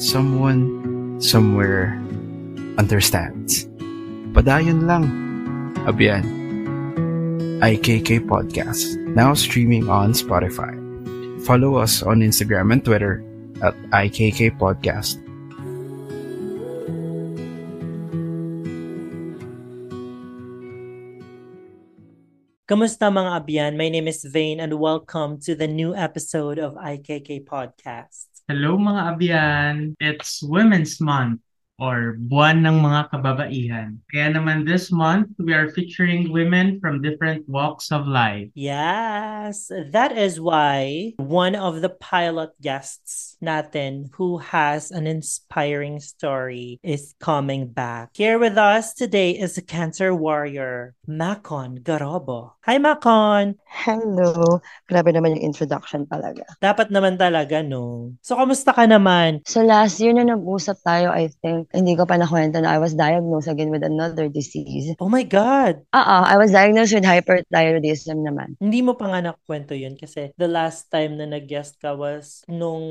Someone, somewhere, understands. Padayon lang. Abiyan. IKK Podcast, now streaming on Spotify. Follow us on Instagram and Twitter at IKK Podcast. Kamusta mga abyan? My name is Vane and welcome to the new episode of IKK Podcast. Hello mga abyan! It's Women's Month or Buwan ng Mga Kababaihan. Kaya naman this month, we are featuring women from different walks of life. Yes, that is why one of the pilot guests natin who has an inspiring story is coming back. Here with us today is a cancer warrior, Macon Garobo. Hi, Macon! Hello. Grabe naman yung introduction talaga. Dapat naman talaga, no? So, kamusta ka naman? So last year na nag-usap tayo, I think, hindi ko pa nakwento na I was diagnosed again with another disease. Oh my God! Oo, I was diagnosed with hyperthyroidism naman. Hindi mo pa nga nakwento yun kasi the last time na nag-guest ka was nung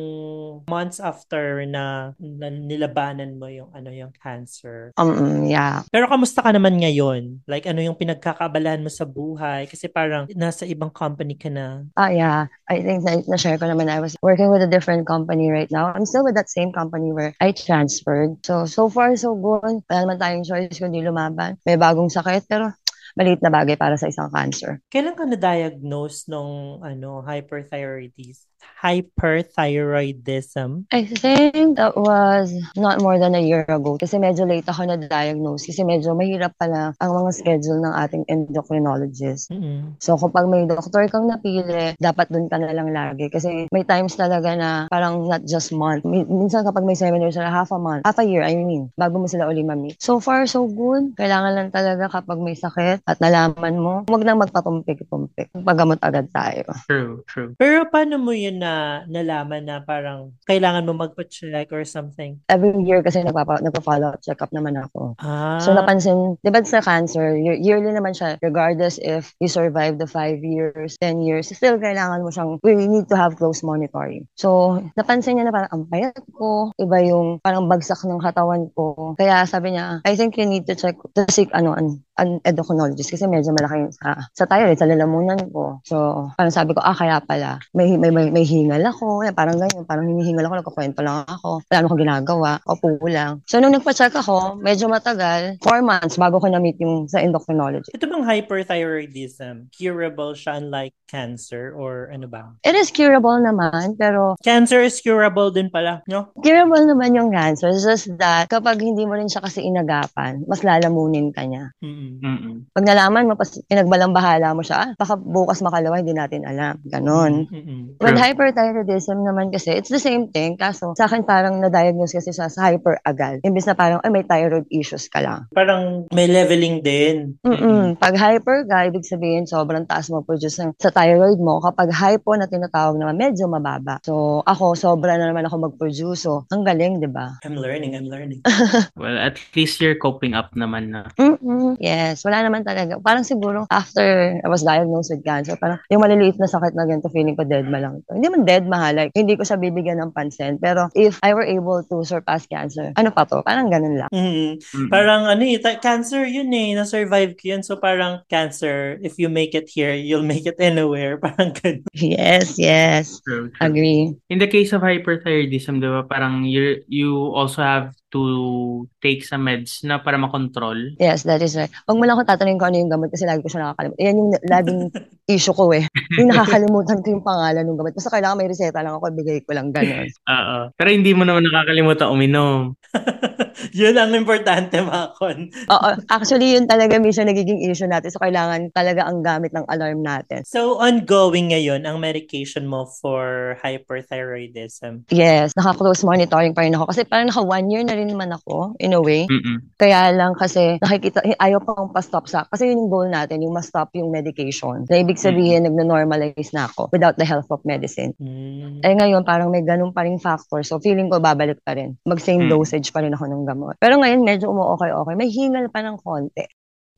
months after na, na nilabanan mo yung ano yung cancer. Um, yeah. Pero kamusta ka naman ngayon? Like ano yung pinagkakabalahan mo sa buhay? Kasi parang nasa ibang company ka na. Ah, yeah. I think na- na-share ko naman I was working with a different company right now. I'm still with that same company where I transferred. So, so far, so good. Wala naman tayong choice kundi lumaban. May bagong sakit, pero maliit na bagay para sa isang cancer. Kailan ka na-diagnose nung ano, hyperthyroidism? Hyperthyroidism? I think that was not more than a year ago kasi medyo late ako na-diagnose kasi medyo mahirap pala ang mga schedule ng ating endocrinologist. Mm-mm. So kapag may doktor kang napili, dapat dun ka na lang lagi kasi may times talaga na parang not just month. Min- Minsan kapag may seminar sila, half a month, half a year, I mean, bago mo sila uli ma-meet. So far, so good. Kailangan lang talaga kapag may sakit at nalaman mo, huwag nang magpatumpik-tumpik. Paggamot agad tayo. True, true. Pero paano mo yun na nalaman na parang kailangan mo magpa-check or something? Every year kasi nagpapa, nagpa-follow up check-up naman ako. Ah, So napansin, di ba sa cancer, year- yearly naman siya, regardless if you survive the 5 years, 10 years, still kailangan mo siyang, we need to have close monitoring. So, napansin niya na parang ang payat ko, iba yung parang bagsak ng katawan ko. Kaya sabi niya, I think you need to check, to seek ano, an, an endocrinologist kasi medyo malaki yung sa, sa thyroid, sa lalamunan ko. So, parang sabi ko, ah, kaya pala, may, may, may, may hingal ako, yan, parang ganyan, parang hinihingal ako, nagkakwento lang ako, wala akong ginagawa, upo lang. So, nung nagpa-check ako, medyo matagal, four months bago ko na-meet yung sa endocrinologist. ito bang hyperthyroidism, curable siya unlike cancer or ano ba? It is curable naman, pero Cancer is curable din pala, no? curable naman yung cancer. It's just that kapag hindi mo rin siya kasi inagapan, mas lalamunin ka niya. Mm-mm. Mm-mm. Pag nalaman mo, pas pinagbalang bahala mo siya, ah, baka bukas makalawa, hindi natin alam. Ganon. Mm-mm. With hyperthyroidism naman kasi, it's the same thing. Kaso, sa akin parang na-diagnose kasi siya sa hyper agad. Imbis na parang, ay, may thyroid issues ka lang. Parang may leveling din. Mm-mm. Pag hyper ka, ibig sabihin sobrang taas mo produce ng, sa thyroid mo. Kapag hypo na tinatawag naman, medyo mababa. So, ako, sobra na naman ako mag-produce. So, ang galing, di ba? I'm learning, I'm learning. Well, at least you're coping up naman na. mm Yes, wala naman talaga. Parang siguro, after I was diagnosed with cancer, parang yung maliliit na sakit na ganito, feeling ko dead ma lang ito. Hindi man dead ma, like, hindi ko siya bibigyan ng pansin. Pero if I were able to surpass cancer, ano pa to? Parang ganun lang. Mhm. Mm-mm. Parang ano eh, ta- cancer yun eh, na-survive ko yun. So parang cancer, if you make it here, you'll make it anywhere. Parang ganun. Yes, yes. True, true. Agree. In the case of hyperthyroidism, di ba, parang you you also have to take some meds na para makontrol. Yes, that is right. Huwag mo lang ako tatanungin kung ano yung gamot kasi lagi ko siya nakakalimutan. Yan yung laging issue ko eh. Yung nakakalimutan ko yung pangalan ng gamot. Basta kailangan may reseta lang ako, bigay ko lang ganun. Oo. Pero hindi mo naman nakakalimutan uminom. Yun ang importante, Makon. Oo, actually, yun talaga minsan nagiging issue natin. So, kailangan talaga ang gamit ng alarm natin. So, ongoing ngayon ang medication mo for hyperthyroidism. Yes, naka-close monitoring pa rin ako. Kasi parang naka one year na rin naman ako, in a way. Mm-mm. Kaya lang kasi nakikita, ayaw pang pa-stop sa, kasi yun yung goal natin, yung ma-stop yung medication. Na ibig sabihin, nagno-normalize na ako without the help of medicine. Mm. Eh ngayon, parang may ganun pa rin factor. So, feeling ko babalik pa rin. Mag-same Mm. dosage pa rin ako ng gamot. Pero ngayon, medyo umu-okay-okay. May hingal pa ng konti.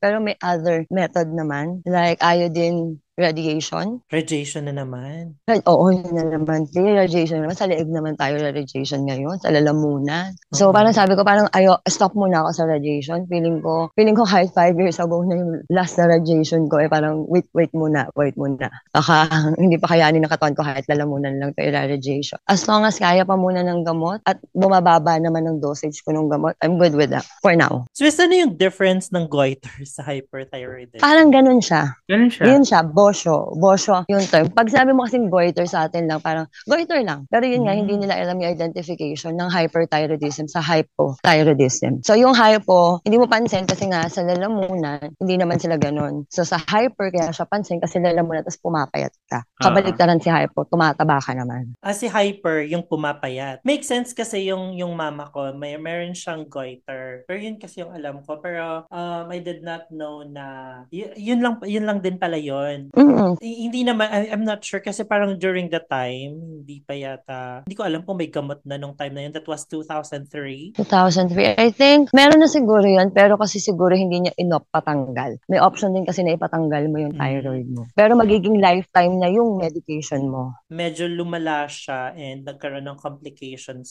Pero may other method naman, like iodine radiation. Radiation na naman. Rad- Oo, yun na naman. Di, radiation na naman. Sa leeg naman tayo radiation ngayon, sa lalamunan. So, parang sabi ko, parang ayo, stop muna ako sa radiation. Feeling ko, feeling ko kahit five years ago na yung last na radiation ko, eh parang wait, wait muna, wait muna. Baka hindi pa kayanin ng katawan ko kahit lalamunan lang to radiation. As long as kaya pa muna ng gamot at bumababa naman ng dosage ko ng gamot, I'm good with that for now. So, ano yung difference ng goiter sa hyperthyroidism? Parang ganun siya. Ganun siya. Yun siya, bosyo. Bosyo yung term. Pag sabi mo kasing goiter sa atin lang, parang goiter lang. Pero yun nga, Mm. hindi nila alam yung identification ng hyperthyroidism sa hypothyroidism. So yung hypo, hindi mo pansin kasi nga sa lalamunan, hindi naman sila ganun. So sa hyper, kaya siya pansin kasi lalamunan tapos pumapayat ka. Kabaliktaran si hypo, tumataba ka naman. Ah, si hyper, yung pumapayat. Makes sense kasi yung yung mama ko, may meron siyang goiter. Pero yun kasi yung alam ko. Pero um, I did not know na y- yun lang yun lang din pala yun. Mm-mm. Hindi naman, I- I'm not sure kasi parang during the time, hindi pa yata, hindi ko alam kung may gamot na nung time na yun. That was 2003. 2003. I think, meron na siguro yun, pero kasi siguro hindi niya inop patanggal. May option din kasi na ipatanggal mo yung Mm. thyroid mo. Pero magiging lifetime na yung medication mo. Medyo lumala siya and nagkaroon ng complications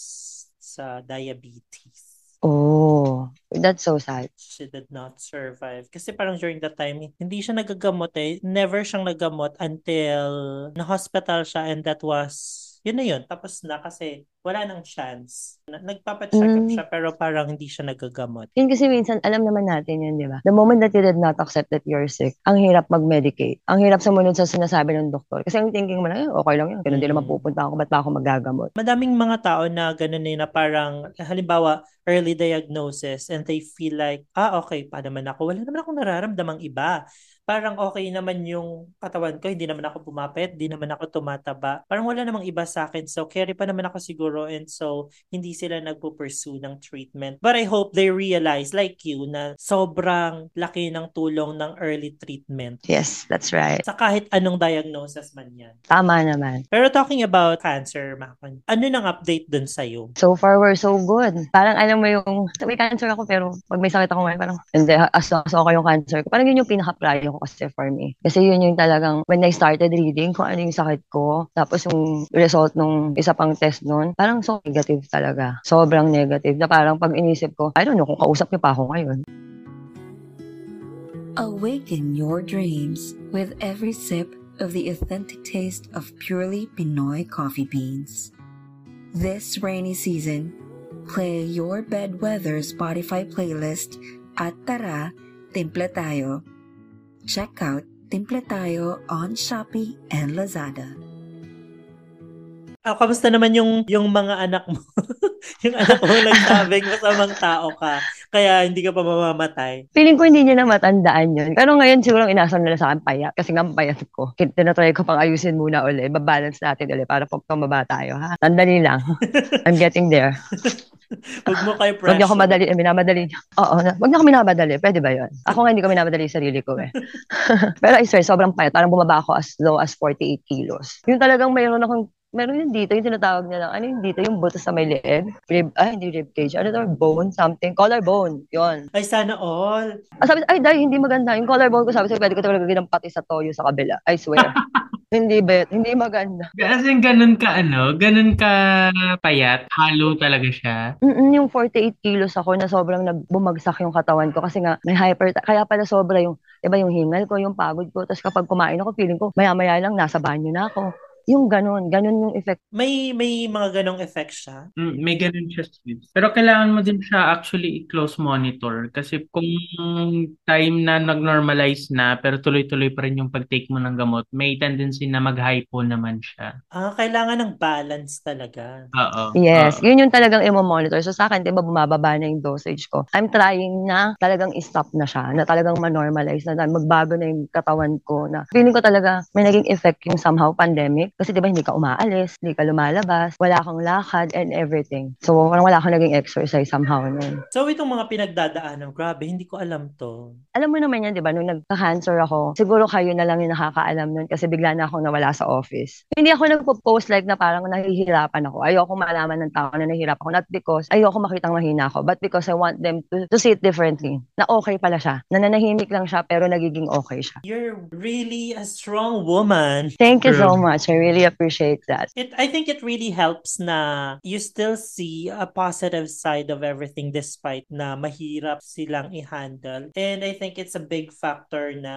sa diabetes. Oh, that's so sad. She did not survive. Kasi parang during that time, hindi siya nagagamot eh. Never siyang nagamot until na-hospital siya and that was, yun na yun. Tapos na kasi wala nang chance. Na- Nagpapacheck up Mm. siya pero parang hindi siya nagagamot. Yun kasi minsan, alam naman natin yun, di ba? The moment that you did not accept that you're sick, ang hirap mag-medicate. Ang hirap sumunod sa sinasabi ng doktor. Kasi ang thinking mo na, eh, okay lang yun. Ganun din naman Mm. pupunta ako. Ba't pa ako magagamot? Madaming mga tao na ganun eh, na parang, halimbawa, early diagnosis and they feel like, ah, okay pa naman ako. Wala naman akong nararamdamang iba. Parang okay naman yung katawan ko, hindi naman ako pumapit, hindi naman ako tumataba. Parang wala namang iba sa akin. So, carry pa naman ako siguro and so, hindi sila nagpo-pursue ng treatment. But I hope they realize, like you, na sobrang laki ng tulong ng early treatment. Yes, that's right. Sa kahit anong diagnosis man yan. Tama naman. Pero talking about cancer, Makon, ano nang update dun sa'yo? So far, we're so good. Parang alam mo yung, may cancer ako pero pag may sakit ako ngayon, parang, hindi, as long as okay yung cancer ko. Parang yun yung pinaka-prior ko kasi for me. Kasi yun yung talagang, when I started reading kung ano yung sakit ko, tapos yung result nung isa pang test nun, parang so negative talaga. Sobrang negative. Na parang pag inisip ko, I don't know kung kausap niyo pa ako ngayon. Awaken your dreams with every sip of the authentic taste of purely Pinoy coffee beans. This rainy season, play your bedweather Spotify playlist at Tara, Timple Tayo. Check out Timple Tayo on Shopee and Lazada. Ah, kamusta naman yung yung mga anak mo? yung anak mo nagsabing masamang tao ka, kaya hindi ka pa mamamatay. Feeling ko hindi niya na matandaan yun. Pero ngayon siguro inasal nila sa akin payat. Kasi nga payat ko. Tinatry ko pang ayusin muna uli. Babalance natin uli para pag tumaba tayo. Ha? Sandali lang. I'm getting there. Huwag mo kayo Huwag niyo ako pressure. madali, eh, minamadali niyo. Oo, huwag niyo ako minamadali. Pwede ba yun? Ako nga hindi ko minamadali yung sarili ko eh. Pero I swear, sobrang payat. Parang bumaba ako as low as 48 kilos. Yung talagang mayroon akong Meron yung dito, yung tinatawag nila, ano yung dito, yung buto sa may leeg? Rib, ay, hindi rib cage. Ano to? Bone, something. Collarbone. Yon. Ay, sana all. Ah, sabi, ay, dahil hindi maganda. Yung collarbone ko, sabi ko, pwede ko talaga gawin ng pati sa toyo sa kabila. I swear. hindi, bet. Hindi maganda. Kasi ganun ka ano, ganun ka payat, halo talaga siya. Mm-mm, yung 48 kilos ako na sobrang nagbumagsak yung katawan ko kasi nga may hyper, kaya pala sobra yung, iba yung hingal ko, yung pagod ko. Tapos kapag kumain ako, feeling ko, maya-maya lang, nasa banyo na ako. Yung ganun, ganun yung effect. May may mga ganong effect siya. Mm, may ganun siya, sis. Pero kailangan mo din siya actually i-close monitor kasi kung time na nag-normalize na pero tuloy-tuloy pa rin yung pag-take mo ng gamot, may tendency na mag-hypo naman siya. Ah, kailangan ng balance talaga. Oo. Yes, oo. yun yung talagang imo-monitor. So sa akin, di ba bumababa na yung dosage ko. I'm trying na talagang i-stop na siya, na talagang ma-normalize na, na magbago na yung katawan ko na feeling ko talaga may naging effect yung somehow pandemic kasi di ba hindi ka umaalis, hindi ka lumalabas, wala kang lakad and everything. So parang wala akong naging exercise somehow nun. So itong mga pinagdadaanan, grabe, hindi ko alam to. Alam mo naman yan, di ba, nung nagka-cancer ako, siguro kayo na lang yung nakakaalam nun kasi bigla na akong nawala sa office. Hindi ako nagpo-post like na parang nahihirapan ako. Ayoko malaman ng tao na nahihirapan ako. Not because ayoko makitang mahina ako, but because I want them to, to see it differently. Na okay pala siya. Na nanahimik lang siya pero nagiging okay siya. You're really a strong woman. Thank you so much. I really appreciate that. It I think it really helps na you still see a positive side of everything despite na mahirap silang i-handle. And I think it's a big factor na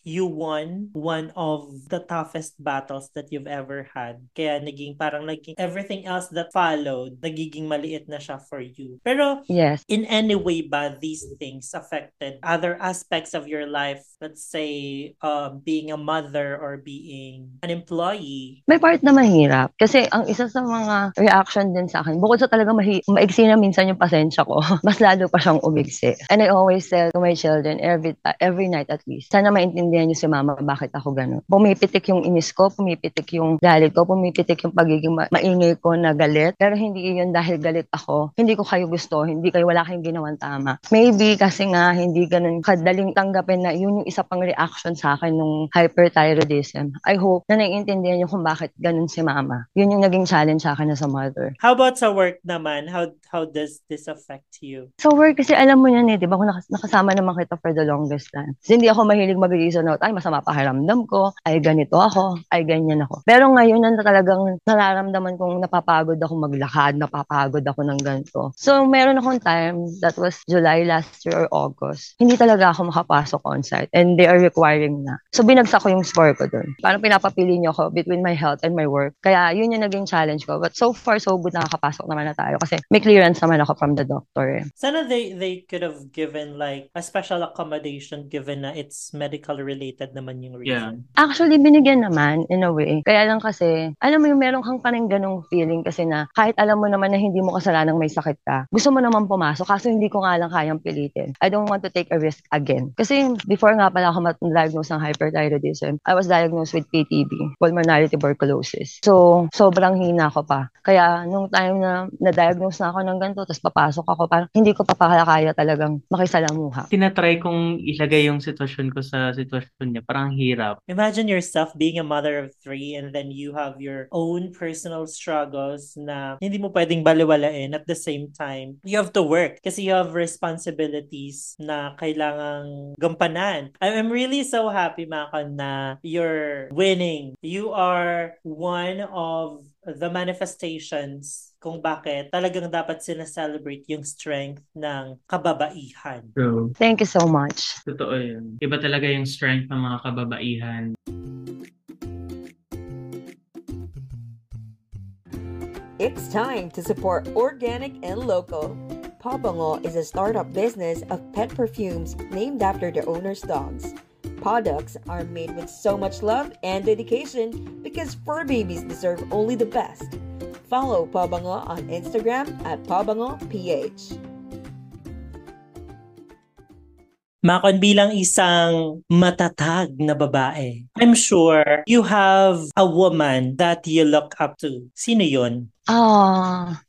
you won one of the toughest battles that you've ever had. Kaya naging parang naging everything else that followed, nagiging maliit na siya for you. Pero Yes. in any way ba these things affected other aspects of your life? Let's say uh, being a mother or being an employee. May part na mahirap. Kasi ang isa sa mga reaction din sa akin, bukod sa talaga mahi- maigsi na minsan yung pasensya ko, mas lalo pa siyang umigsi. And I always tell to my children every uh, every night at least, sana maintindihan niyo si mama bakit ako ganun. Pumipitik yung inis ko, pumipitik yung galit ko, pumipitik yung pagiging ma- maingay ko na galit. Pero hindi yun dahil galit ako. Hindi ko kayo gusto, hindi kayo wala kayong ginawang tama. Maybe kasi nga hindi ganun kadaling tanggapin na yun yung isa pang reaction sa akin nung hyperthyroidism. I hope na naiintindihan niyo kung bakit ganun si mama. Yun yung naging challenge sa akin as a mother. How about sa work naman? How how does this affect you? So work kasi alam mo yan eh, di ba? Kung nakas- nakasama naman kita for the longest time. Kasi hindi ako mahilig mag-reason out, ay masama pakiramdam ko, ay ganito ako, ay ganyan ako. Pero ngayon na talagang nararamdaman kong napapagod ako maglakad, napapagod ako ng ganito. So meron akong time, that was July last year or August, hindi talaga ako makapasok on site and they are requiring na. So binagsak ko yung score ko dun. Parang pinapapili niyo ako between my health and my work. Kaya yun yung naging challenge ko. But so far, so good nakakapasok naman na tayo kasi may clearance naman ako from the doctor. Sana they they could have given like a special accommodation given na it's medical related naman yung Yeah. reason. Actually, binigyan naman in a way. Kaya lang kasi, alam mo yung meron kang pa rin ganong feeling kasi na kahit alam mo naman na hindi mo kasalanang may sakit ka, gusto mo naman pumasok kaso hindi ko nga lang kayang pilitin. I don't want to take a risk again. Kasi before nga pala ako mat-diagnose ng hyperthyroidism, I was diagnosed with PTB, pulmonary tuberculosis. So, sobrang hina ko pa. Kaya nung time na na-diagnose na ako ng ganito, tapos papasok ako, parang hindi ko pa pala kaya talagang makisalamuha. Tinatry kong ilagay yung sitwasyon ko sa sitwasyon niya. Parang hirap. Imagine yourself being a mother of three and then you have your own personal struggles na hindi mo pwedeng baliwalain at the same time. You have to work kasi you have responsibilities na kailangang gampanan. I'm really so happy, Makon, na you're winning. You are one of the manifestations kung bakit talagang dapat sina-celebrate yung strength ng kababaihan. True. Thank you so much. Totoo yun. Iba talaga yung strength ng mga kababaihan. It's time to support organic and local. Pabango is a startup business of pet perfumes named after their owner's dogs. Products are made with so much love and dedication because fur babies deserve only the best. Follow Pabango on Instagram at PabangoPH. Makon bilang isang matatag na babae, I'm sure you have a woman that you look up to. Sino yun? Ah,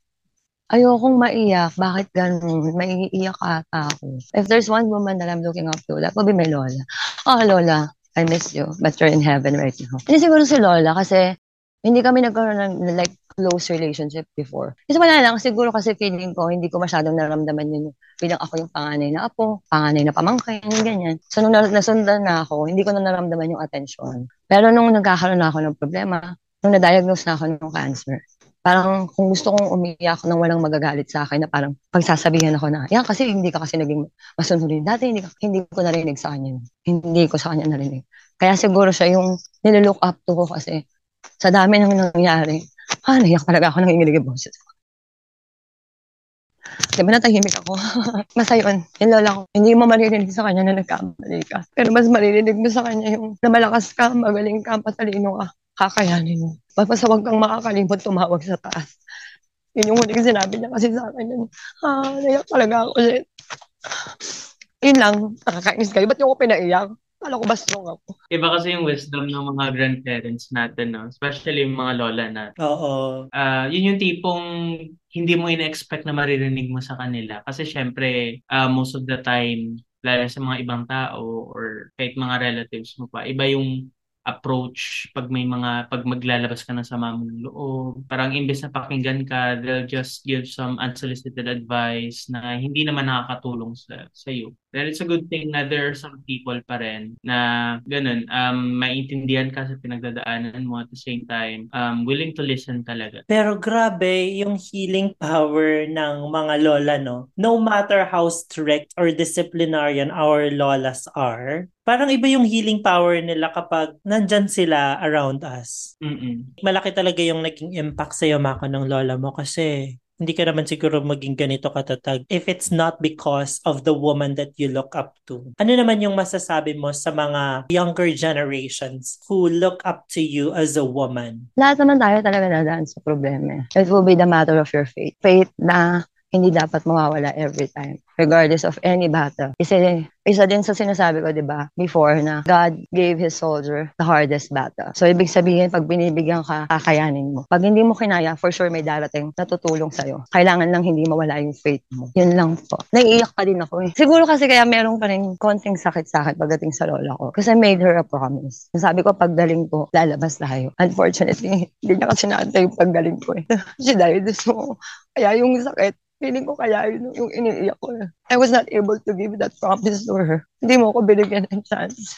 ayokong maiyak. Bakit ganun? Maiiyak ata ako. If there's one woman that I'm looking up to, that would be my Lola. Oh, Lola, I miss you, but you're in heaven right now. Hindi siguro si Lola kasi hindi kami nagkaroon ng like close relationship before. Kasi wala lang, siguro kasi feeling ko, hindi ko masyadong naramdaman yun bilang ako yung panganay na apo, panganay na pamangkin, ganyan. So nung na- nasundan na ako, hindi ko na naramdaman yung attention. Pero nung nagkakaroon na ako ng problema, nung na-diagnose na ako ng cancer, parang kung gusto kong umiyak nang walang magagalit sa akin na parang pagsasabihan ako na, yan kasi hindi ka kasi naging masunod Dati hindi, hindi ko narinig sa kanya. Hindi ko sa kanya narinig. Kaya siguro siya yung nililook up to ko kasi sa dami ng nangyari, ah, naiyak talaga ako, nanginginig yung boses ko. Di ba natahimik ako? Basta yun, yung lola ko, hindi mo maririnig sa kanya na nagkamali ka. Pero mas maririnig mo sa kanya yung na malakas ka, magaling ka, patalino ka, kakayanin mo. Basta huwag kang makakalimot tumawag sa taas. Yun yung huling sinabi niya kasi sa akin. Ah, naiyak talaga ako. Shit. Yun lang, nakakainis kayo. Ba't yung ako pinaiyak? Kala ko ba strong ako? Iba kasi yung wisdom ng mga grandparents natin, no? Especially yung mga lola natin. Oo. Ah, yun yung tipong hindi mo ina-expect na maririnig mo sa kanila. Kasi syempre, ah, most of the time, lalo sa mga ibang tao or kahit mga relatives mo pa, iba yung approach pag may mga pag maglalabas ka ng sama mo ng loob. Parang imbes na pakinggan ka, they'll just give some unsolicited advice na hindi naman nakakatulong sa sa iyo. Then it's a good thing na there are some people pa rin na ganun, um, maintindihan ka sa pinagdadaanan mo at the same time, um, willing to listen talaga. Pero grabe yung healing power ng mga lola, no? No matter how strict or disciplinarian our lolas are, parang iba yung healing power nila kapag nandyan sila around us. Mm-mm. Malaki talaga yung naging impact sa'yo, Mako, ng lola mo kasi hindi ka naman siguro maging ganito katatag if it's not because of the woman that you look up to. Ano naman yung masasabi mo sa mga younger generations who look up to you as a woman? Lahat naman tayo talaga nadaan sa problema. It will be the matter of your faith. Faith na hindi dapat mawawala every time, regardless of any battle. Isa, isa din sa sinasabi ko, di ba, before na God gave His soldier the hardest battle. So, ibig sabihin, pag binibigyan ka, kakayanin mo. Pag hindi mo kinaya, for sure may darating na tutulong sa'yo. Kailangan lang hindi mawala yung faith mo. Yun lang po. Naiiyak pa din ako eh. Siguro kasi kaya meron pa rin konting sakit sa akin pagdating sa lola ko. Kasi I made her a promise. Sabi ko, pagdaling ko, lalabas tayo. Unfortunately, hindi niya kasi naantay yung pagdaling ko eh. She died. So, kaya yung sakit, feeling ko kaya yun yung iniiyak ko. I was not able to give that promise to her. Hindi mo ako binigyan ng chance.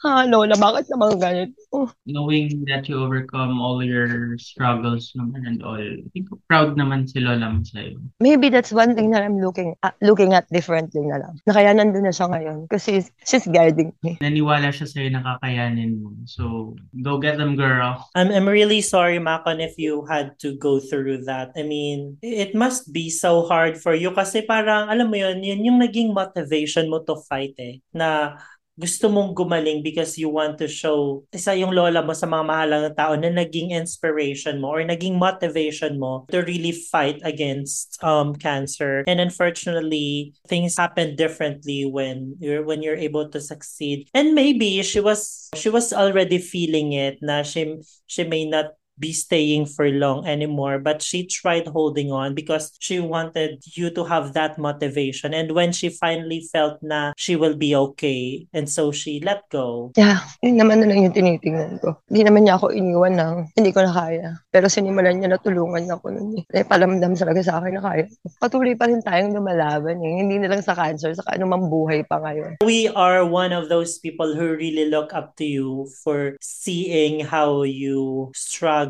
Ah, Lola, bakit naman ganito? Knowing that you overcome all your struggles naman and all, I think proud naman si Lola mo sa'yo. Maybe that's one thing that I'm looking at, looking at differently na lang. Na kaya nandun na siya ngayon kasi she's guiding me. Naniwala siya sa'yo na kakayanin mo. So, go get them, girl. I'm, I'm really sorry, Makon, if you had to go through that. I mean, it must be so hard for you kasi parang, alam mo yun, yun yung naging motivation mo to fight eh. Na gusto mong gumaling because you want to show isa yung lola mo sa mga mahalang tao na naging inspiration mo or naging motivation mo to really fight against um cancer. And unfortunately things happen differently when you're when you're able to succeed. And maybe she was she was already feeling it na she she may not be staying for long anymore but she tried holding on because she wanted you to have that motivation and when she finally felt na she will be okay and so she let go Yeah, yun naman na lang yung tinitingnan ko. Hindi naman niya ako iniwan ng hindi ko na kaya. Pero sinimulan niya na tulungan ako nun eh. Eh, palamdam talaga sa akin na kaya. Patuloy pa rin tayong lumalaban eh. Hindi na lang sa cancer, sa anumang buhay pa ngayon. we are one of those people who really look up to you for seeing how you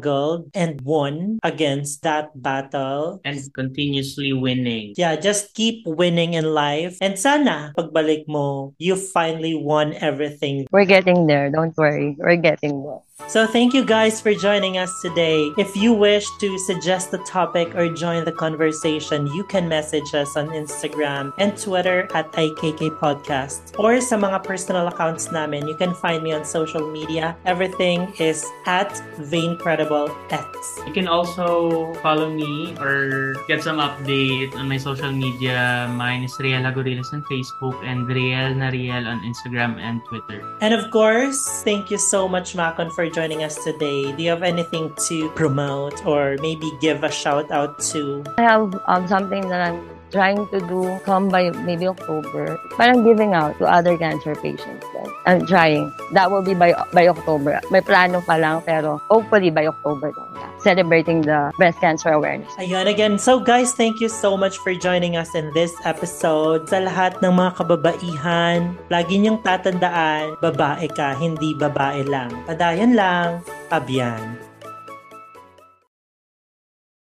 struggled and won against that battle And continuously winning. Yeah, just keep winning in life. And sana, pagbalik mo, you finally won everything. We're getting there. Don't worry. We're getting there. So thank you guys for joining us today. If you wish to suggest a topic or join the conversation, you can message us on Instagram and Twitter at IKK Podcast. Or sa mga personal accounts namin, you can find me on social media. Everything is at VainCredibleX. You can also follow me or get some update on my social media. Mine is Riel Agorilas on Facebook and Riel Nariel on Instagram and Twitter. And of course, thank you so much, Makon, for joining us today. Do you have anything to promote or maybe give a shout out to? I have um, something that I'm trying to do come by maybe October. Parang giving out to other cancer patients. Then. I'm trying. That will be by by October. May plano pa lang pero hopefully by October lang. Yeah. Celebrating the breast cancer awareness. Ayun again. So guys, thank you so much for joining us in this episode. Sa lahat ng mga kababaihan, lagi niyong tatandaan, babae ka, hindi babae lang. Padayan lang, abyan.